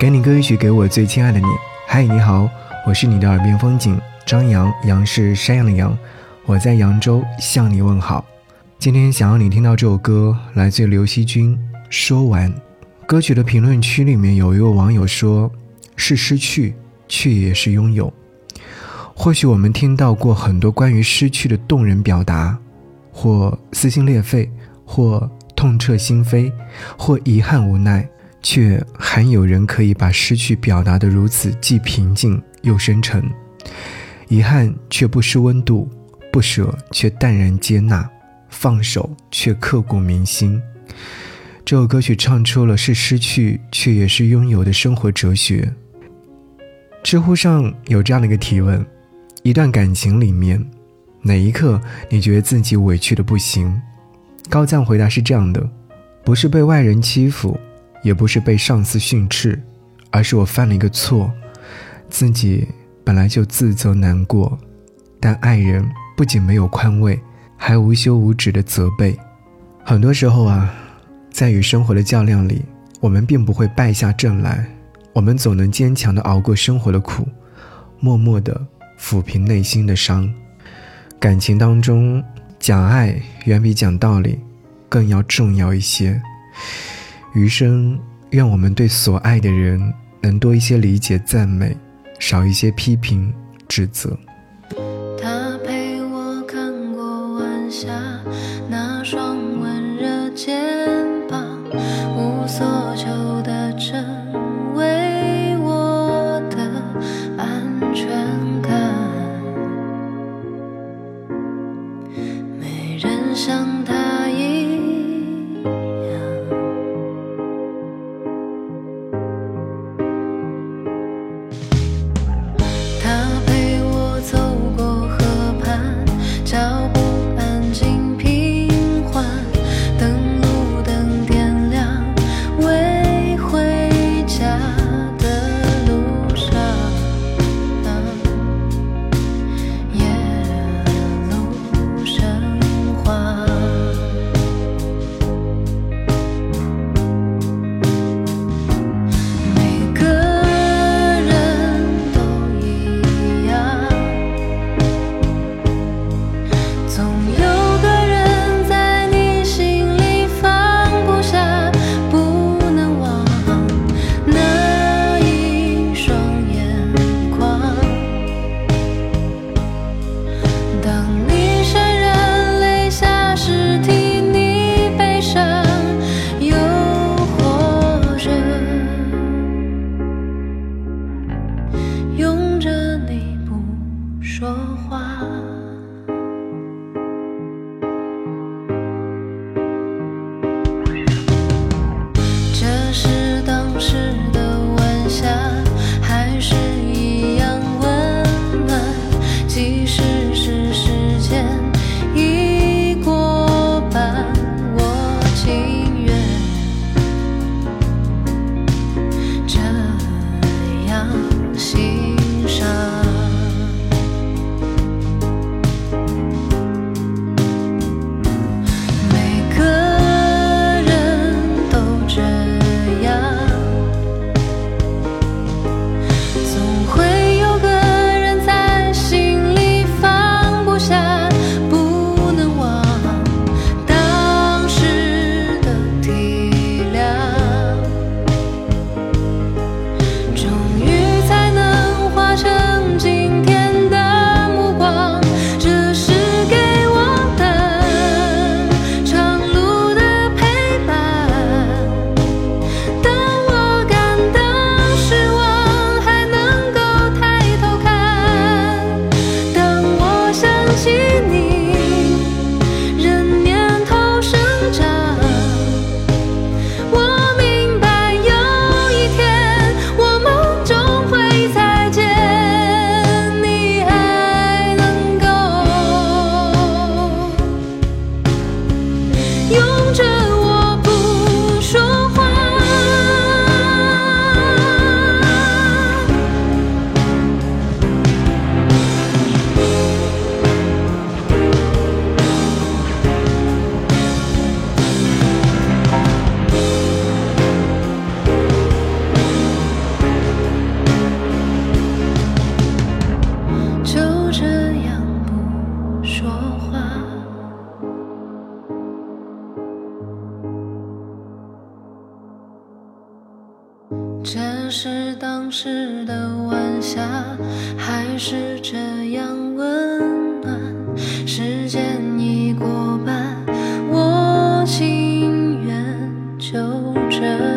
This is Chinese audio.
给你歌一曲，给我最亲爱的你。嗨，你好，我是你的耳边风景张扬，杨是山羊的羊，我在扬州向你问好。今天想要你听到这首歌，来自刘惜君。说完，歌曲的评论区里面有一位网友说：“是失去，却也是拥有。”或许我们听到过很多关于失去的动人表达，或撕心裂肺，或痛彻心扉，或遗憾无奈。却还有人可以把失去表达得如此既平静又深沉，遗憾却不失温度，不舍却淡然接纳，放手却刻骨铭心。这首歌曲唱出了是失去却也是拥有的生活哲学。知乎上有这样的一个提问：一段感情里面，哪一刻你觉得自己委屈的不行？高赞回答是这样的：不是被外人欺负。也不是被上司训斥，而是我犯了一个错，自己本来就自责难过，但爱人不仅没有宽慰，还无休无止的责备。很多时候啊，在与生活的较量里，我们并不会败下阵来，我们总能坚强的熬过生活的苦，默默的抚平内心的伤。感情当中，讲爱远比讲道理更要重要一些。余生，愿我们对所爱的人能多一些理解赞美，少一些批评指责。他陪我看过晚霞，那双温热肩膀，无所求的成为我的安全说话。当时的晚霞还是这样温暖。时间已过半，我情愿就这样。